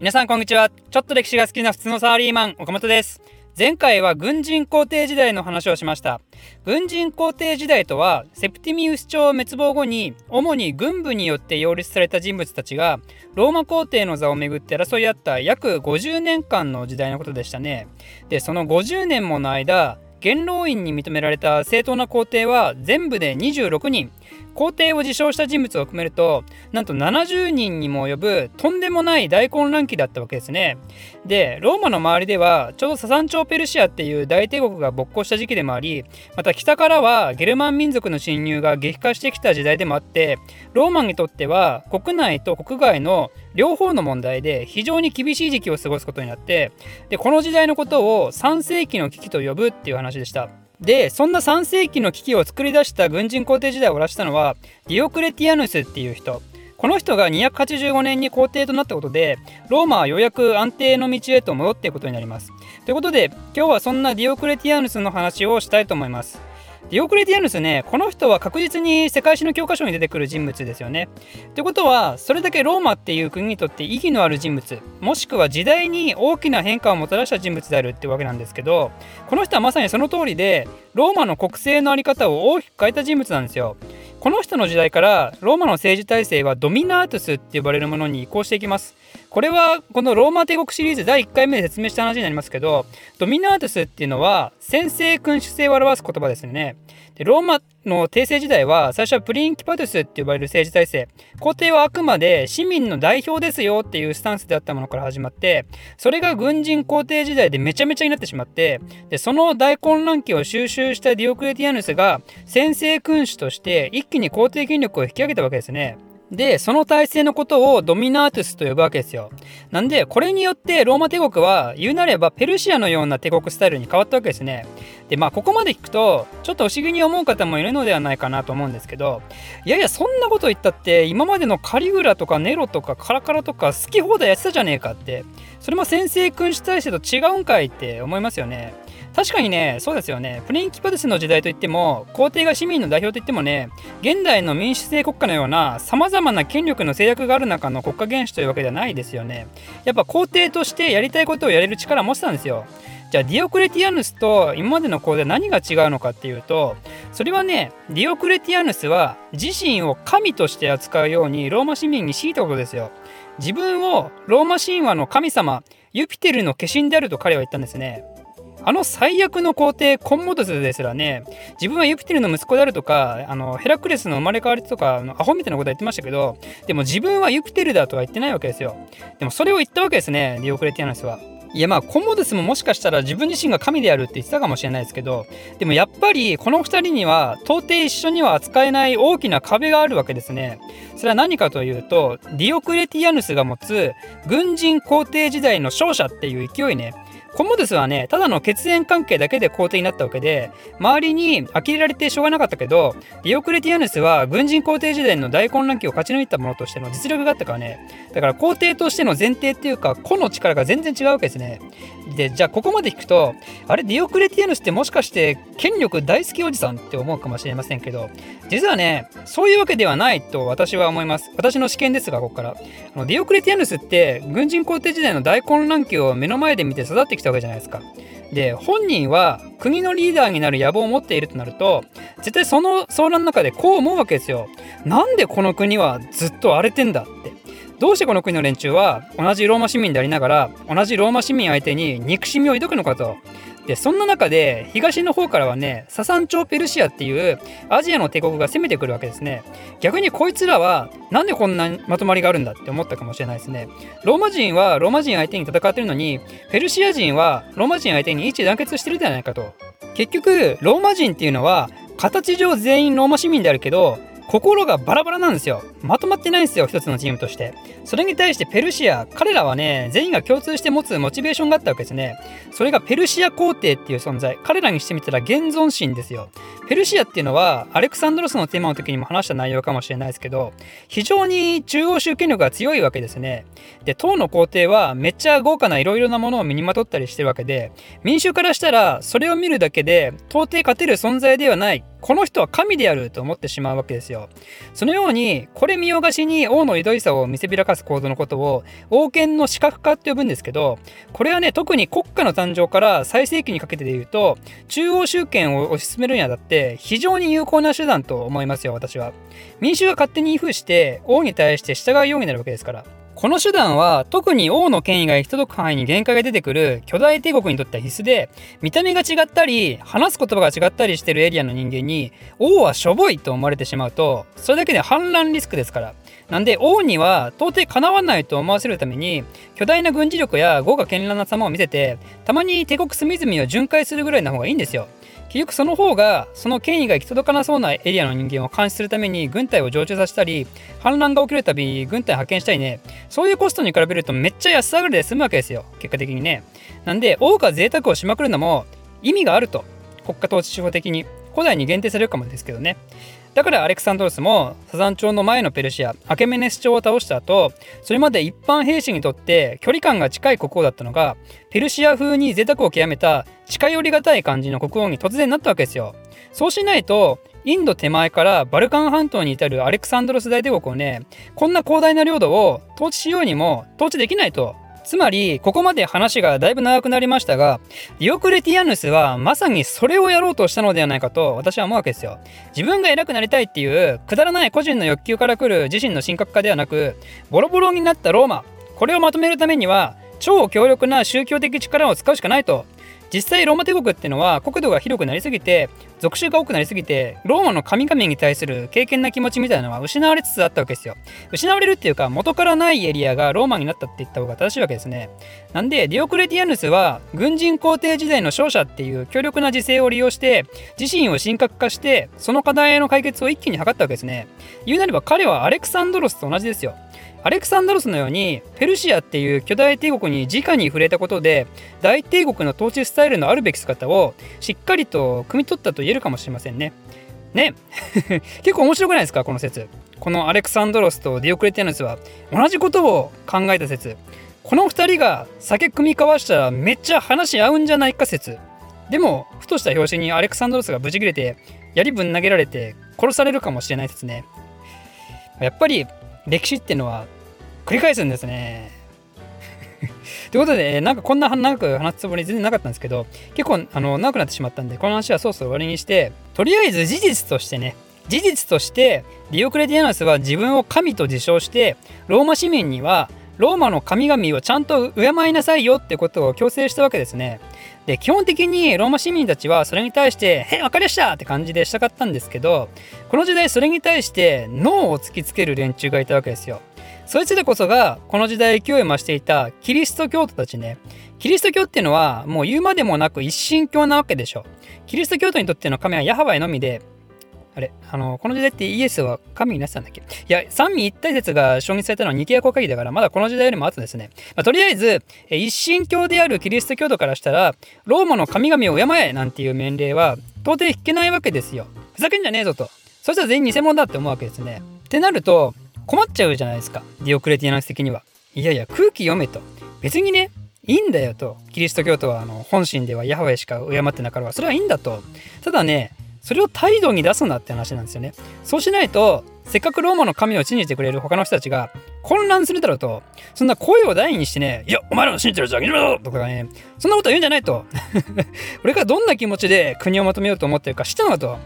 皆さんこんにちは。ちょっと歴史が好きな普通のサラリーマン、岡本です。前回は軍人皇帝時代の話をしました。軍人皇帝時代とは、セプティミウス朝滅亡後に、主に軍部によって擁立された人物たちが、ローマ皇帝の座をめぐって争い合った約50年間の時代のことでしたね。で、その50年もの間、元老院に認められた正当な皇帝は全部で26人。皇帝を自称した人物を含めるとなんと70人にも及ぶとんでもない大混乱期だったわけですね。でローマの周りではちょうどササン朝ペルシアっていう大帝国が勃興した時期でもありまた北からはゲルマン民族の侵入が激化してきた時代でもあってローマにとっては国内と国外の両方の問題で非常に厳しい時期を過ごすことになってでこの時代のことを3世紀の危機と呼ぶっていう話でした。でそんな3世紀の危機を作り出した軍人皇帝時代を終わらしたのはディオクレティアヌスっていう人この人が285年に皇帝となったことでローマはようやく安定の道へと戻っていくことになります。ということで今日はそんなディオクレティアヌスの話をしたいと思います。ディオクレティアヌスね、この人は確実に世界史の教科書に出てくる人物ですよね。ってことは、それだけローマっていう国にとって意義のある人物、もしくは時代に大きな変化をもたらした人物であるってわけなんですけど、この人はまさにその通りで、ローマの国政の在り方を大きく変えた人物なんですよ。この人の時代からローマの政治体制はドミナートスって呼ばれるものに移行していきます。これはこのローマ帝国シリーズ第1回目で説明した話になりますけどドミナートスっていうのは先制君主制を表す言葉ですよね。でローマの帝政時代は最初はプリンキパトゥスって呼ばれる政治体制皇帝はあくまで市民の代表ですよっていうスタンスであったものから始まってそれが軍人皇帝時代でめちゃめちゃになってしまってでその大混乱期を収集したディオクレティアヌスが先制君主として一気に皇帝権力を引き上げたわけですね。で、その体制のことをドミナートゥスと呼ぶわけですよ。なんで、これによってローマ帝国は言うなればペルシアのような帝国スタイルに変わったわけですね。で、まあ、ここまで聞くと、ちょっと不思議に思う方もいるのではないかなと思うんですけど、いやいや、そんなこと言ったって、今までのカリグラとかネロとかカラカラとか好き放題やってたじゃねえかって、それも先制君主体制と違うんかいって思いますよね。確かにね、そうですよね。プリンキパルスの時代といっても、皇帝が市民の代表といってもね、現代の民主制国家のような様々な権力の制約がある中の国家元首というわけではないですよね。やっぱ皇帝としてやりたいことをやれる力を持ってたんですよ。じゃあディオクレティアヌスと今までの皇帝は何が違うのかっていうとそれはねディオクレティアヌスは自身を神として扱うようにローマ市民に強いたことですよ自分をローマ神話の神様ユピテルの化身であると彼は言ったんですねあの最悪の皇帝コンモドスですらね自分はユピテルの息子であるとかあのヘラクレスの生まれ変わりとかのアホみたいなことは言ってましたけどでも自分はユピテルだとは言ってないわけですよ。でもそれを言ったわけですねディオクレティアヌスは。いやまあコンモドスももしかしたら自分自身が神であるって言ってたかもしれないですけどでもやっぱりこの2人には到底一緒には扱えない大きな壁があるわけですね。それは何かというとディオクレティアヌスが持つ軍人皇帝時代の勝者っていう勢いね。コモドスはね、ただの血縁関係だけで皇帝になったわけで、周りに呆れられてしょうがなかったけど、ディオクレティアヌスは軍人皇帝時代の大混乱期を勝ち抜いたものとしての実力があったからね、だから皇帝としての前提っていうか、個の力が全然違うわけですね。で、じゃあここまで聞くと、あれ、ディオクレティアヌスってもしかして権力大好きおじさんって思うかもしれませんけど、実はね、そういうわけではないと私は思います。私の試験ですが、ここから。ディオクレティアヌスって軍人皇帝時代の大混乱期を目の前で見て育ってきたわけじゃないですか。で本人は国のリーダーになる野望を持っているとなると絶対その相談の中でこう思うわけですよ。なんでこの国はずっと荒れてんだってどうしてこの国の連中は同じローマ市民でありながら同じローマ市民相手に憎しみを抱くのかとでそんな中で東の方からはねササン朝ペルシアっていうアジアの帝国が攻めてくるわけですね。逆にこいつらはなんでこんなまとまりがあるんだって思ったかもしれないですね。ローマ人はローマ人相手に戦ってるのにペルシア人はローマ人相手に一致団結してるじゃないかと。結局ローマ人っていうのは形上全員ローマ市民であるけど心がバラバラなんですよ。まとまってないんですよ、一つのチームとして。それに対してペルシア、彼らはね、全員が共通して持つモチベーションがあったわけですね。それがペルシア皇帝っていう存在。彼らにしてみたら現存心ですよ。ペルシアっていうのは、アレクサンドロスのテーマの時にも話した内容かもしれないですけど、非常に中央集権力が強いわけですね。で、当の皇帝はめっちゃ豪華ないろいろなものを身にまとったりしてるわけで、民衆からしたらそれを見るだけで到底勝てる存在ではないこの人は神であると思ってしまうわけですよ。そのようにこれ見よがしに王の偉大さを見せびらかす構造のことを王権の視覚化って呼ぶんですけどこれはね特に国家の誕生から最盛期にかけてで言うと中央集権を推し進めるにあたって非常に有効な手段と思いますよ私は。民衆が勝手に威風して王に対して従うようになるわけですから。この手段は特に王の権威が行き届く範囲に限界が出てくる巨大帝国にとっては必須で見た目が違ったり話す言葉が違ったりしてるエリアの人間に王はしょぼいと思われてしまうとそれだけで反乱リスクですから。なんで王には到底かなわないと思わせるために巨大な軍事力や豪華絢爛な様を見せてたまに帝国隅々を巡回するぐらいの方がいいんですよ。結局その方がその権威が行き届かなそうなエリアの人間を監視するために軍隊を常駐させたり反乱が起きるたび軍隊派遣したりね。そういうコストに比べるとめっちゃ安上がりで済むわけですよ。結果的にね。なんで王が贅沢をしまくるのも意味があると。国家統治手法的に。古代に限定されるかもですけどね。だからアレクサンドロスもサザン朝の前のペルシアアケメネス朝を倒した後それまで一般兵士にとって距離感が近い国王だったのがペルシア風に贅沢を極めた近寄りがたい感じの国王に突然なったわけですよ。そうしないとインド手前からバルカン半島に至るアレクサンドロス大帝国をねこんな広大な領土を統治しようにも統治できないと。つまりここまで話がだいぶ長くなりましたがディオクレティアヌスはまさにそれをやろうとしたのではないかと私は思うわけですよ。自分が偉くなりたいっていうくだらない個人の欲求から来る自身の神格化ではなくボロボロになったローマ。これをまとめるためには超強力な宗教的力を使うしかないと。実際ローマ帝国っていうのは国土が広くなりすぎて属州が多くなりすぎてローマの神々に対する敬虔な気持ちみたいなのは失われつつあったわけですよ。失われるっていうか元からないエリアがローマになったって言った方が正しいわけですね。なんでディオクレティアヌスは軍人皇帝時代の勝者っていう強力な時勢を利用して自身を神格化してその課題の解決を一気に図ったわけですね。言うなれば彼はアレクサンドロスと同じですよ。アレクサンドロスのようにペルシアっていう巨大帝国に直に触れたことで大帝国の統治スタイルのあるべき姿をしっかりと汲み取ったと言えるかもしれませんね。ね 結構面白くないですかこの説。このアレクサンドロスとディオクレティアヌスは同じことを考えた説。この2人が酒酌み交わしたらめっちゃ話合うんじゃないか説。でもふとした拍子にアレクサンドロスがブチ切れて槍ぶん投げられて殺されるかもしれない説ね。やっぱり歴史っていうのは繰り返すんですね。ということで、なんかこんな長く話すつもり全然なかったんですけど、結構あの長くなってしまったんで、この話はそろそろ終わりにして、とりあえず事実としてね、事実としてディオクレティアナスは自分を神と自称してローマ市民にはローマの神々をちゃんと敬いなさいよってことを強制したわけですね。で基本的にローマ市民たちはそれに対して「へ分かりました!」って感じでしたかったんですけどこの時代それに対して脳を突きつける連中がいたわけですよ。そいつでこそがこの時代勢いを増していたキリスト教徒たちね。キリスト教っていうのはもう言うまでもなく一神教なわけでしょ。キリスト教徒にとっての神はヤハワイのみで、あれあの、この時代ってイエスは神になってたんだっけ？いや、三位一体説が承認されたのはニケア公会議だから、まだこの時代よりも後ですね。まあ、とりあえず、一神教であるキリスト教徒からしたら、ローマの神々を敬えなんていう命令は到底引けないわけですよ。ふざけんじゃねえぞと。そしたら全員偽物だって思うわけですね。ってなると、困っちゃうじゃないですかディオクレティアナス的にはいやいや空気読めと別にねいいんだよとキリスト教徒はあの本心ではヤハウェしか敬ってなかろうがそれはいいんだとただねそれを態度に出すなって話なんですよねそうしないとせっかくローマの神を信じてくれる他の人たちが混乱するだろうと、そんな声を大にしてね、いや、お前らの信じてるじゃん、いるぞとかね、そんなこと言うんじゃないと。俺がどんな気持ちで国をまとめようと思ってるか知ったのかと。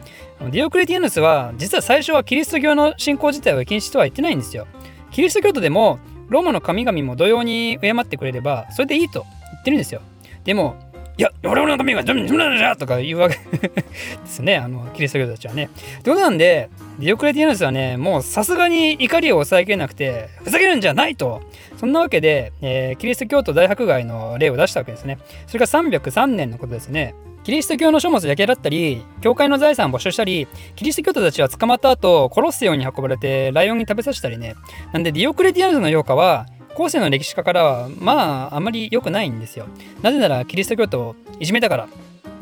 ディオクレティアヌスは、実は最初はキリスト教の信仰自体は禁止とは言ってないんですよ。キリスト教徒でも、ローマの神々も同様に敬ってくれれば、それでいいと言ってるんですよ。でも、いや、我々の神が、とか言うわけ ですね、あの、キリスト教徒たちはね。ということなんで、ディオクレティアヌスはね、もうさすがに怒りを抑えきれなくて、ふざけるんじゃないと。そんなわけで、えー、キリスト教徒大迫害の例を出したわけですね。それが303年のことですね。キリスト教の書物焼けだったり、教会の財産を没収したり、キリスト教徒たちは捕まった後、殺すように運ばれて、ライオンに食べさせたりね。なんで、ディオクレティアヌスの評価は、後世の歴史家からはまああまり良くないんですよ。なぜならキリスト教徒をいじめたから。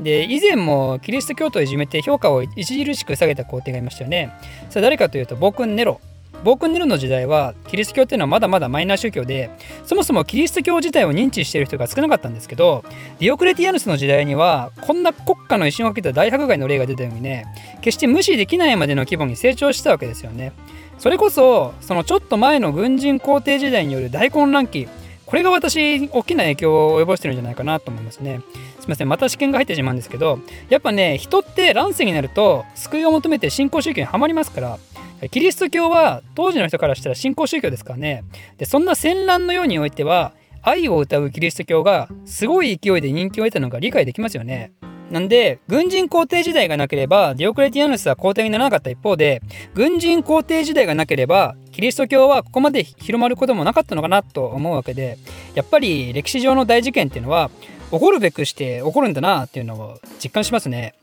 で以前もキリスト教徒をいじめて評価を著しく下げた皇帝がいましたよね。それ誰かというと暴君ネロ。暴君ネロの時代はキリスト教っていうのはまだまだマイナー宗教でそもそもキリスト教自体を認知している人が少なかったんですけどディオクレティアヌスの時代にはこんな国家の威信を受けた大迫害の例が出たようにね決して無視できないまでの規模に成長したわけですよね。それこそそのちょっと前の軍人皇帝時代による大混乱期これが私大きな影響を及ぼしてるんじゃないかなと思いますね。すみませんまた試験が入ってしまうんですけどやっぱね人って乱世になると救いを求めて信仰宗教にはまりますからキリスト教は当時の人からしたら信仰宗教ですからね。でそんな戦乱のようにおいては愛を歌うキリスト教がすごい勢いで人気を得たのが理解できますよね。なんで、軍人皇帝時代がなければ、ディオクレティアヌスは皇帝にならなかった一方で、軍人皇帝時代がなければ、キリスト教はここまで広まることもなかったのかなと思うわけで、やっぱり歴史上の大事件っていうのは、起こるべくして起こるんだなっていうのを実感しますね。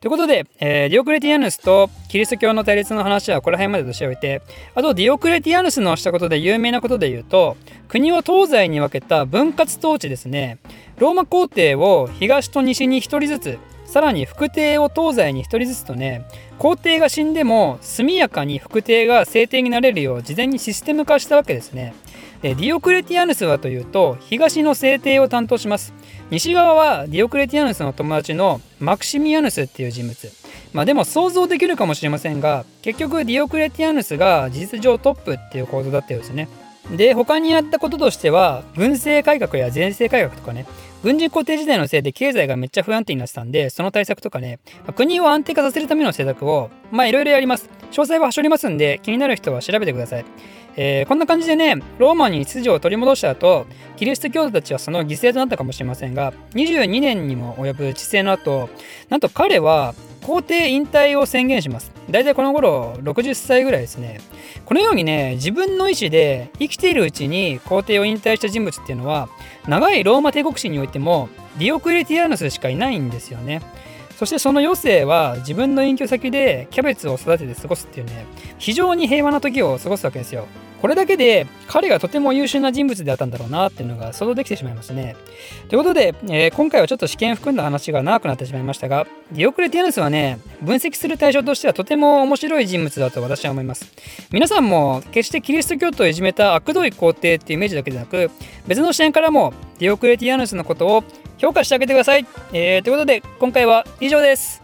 ということで、えー、ディオクレティアヌスとキリスト教の対立の話はこの辺までとしておいて、あとディオクレティアヌスのしたことで有名なことで言うと、国を東西に分けた分割統治ですね。ローマ皇帝を東と西に1人ずつさらに副帝を東西に1人ずつとね皇帝が死んでも速やかに副帝が政帝になれるよう事前にシステム化したわけですねディオクレティアヌスはというと東の制定を担当します。西側はディオクレティアヌスの友達のマクシミアヌスっていう人物。まあでも想像できるかもしれませんが結局ディオクレティアヌスが事実上トップっていう構造だったようですね。で他にやったこととしては軍政改革や税制改革とかね。軍人固定時代のせいで経済がめっちゃ不安定になってたんで、その対策とかね、国を安定化させるための政策を、まあいろいろやります。詳細ははしょりますんで、気になる人は調べてください。えー、こんな感じでね、ローマに秩序を取り戻した後、キリスト教徒たちはその犠牲となったかもしれませんが、22年にも及ぶ治世の後、なんと彼は皇帝引退を宣言します。大体この頃60歳ぐらいですね。このようにね、自分の意思で生きているうちに皇帝を引退した人物っていうのは、長いローマ帝国史においてもディオクレティアヌスしかいないんですよね。そしてその余生は自分の隠居先でキャベツを育てて過ごすっていうね、非常に平和な時を過ごすわけですよ。これだけで彼がとても優秀な人物であったんだろうなっていうのが想像できてしまいますね。ということで、えー、今回はちょっと試験含んだ話が長くなってしまいましたが、ディオクレティアヌスはね、分析する対象としてはとても面白い人物だと私は思います。皆さんも決してキリスト教徒をいじめた悪どい皇帝っていうイメージだけでなく、別の視点からもディオクレティアヌスのことを評価してあげてください。えー、ということで、今回は以上です。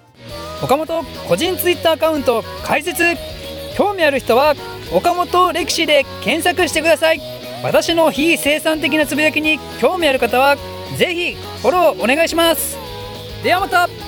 岡本個人 Twitter アカウント開設興味ある人は岡本歴史で検索してください。私の非生産的なつぶやきに興味ある方は是非フォローお願いします。ではまた。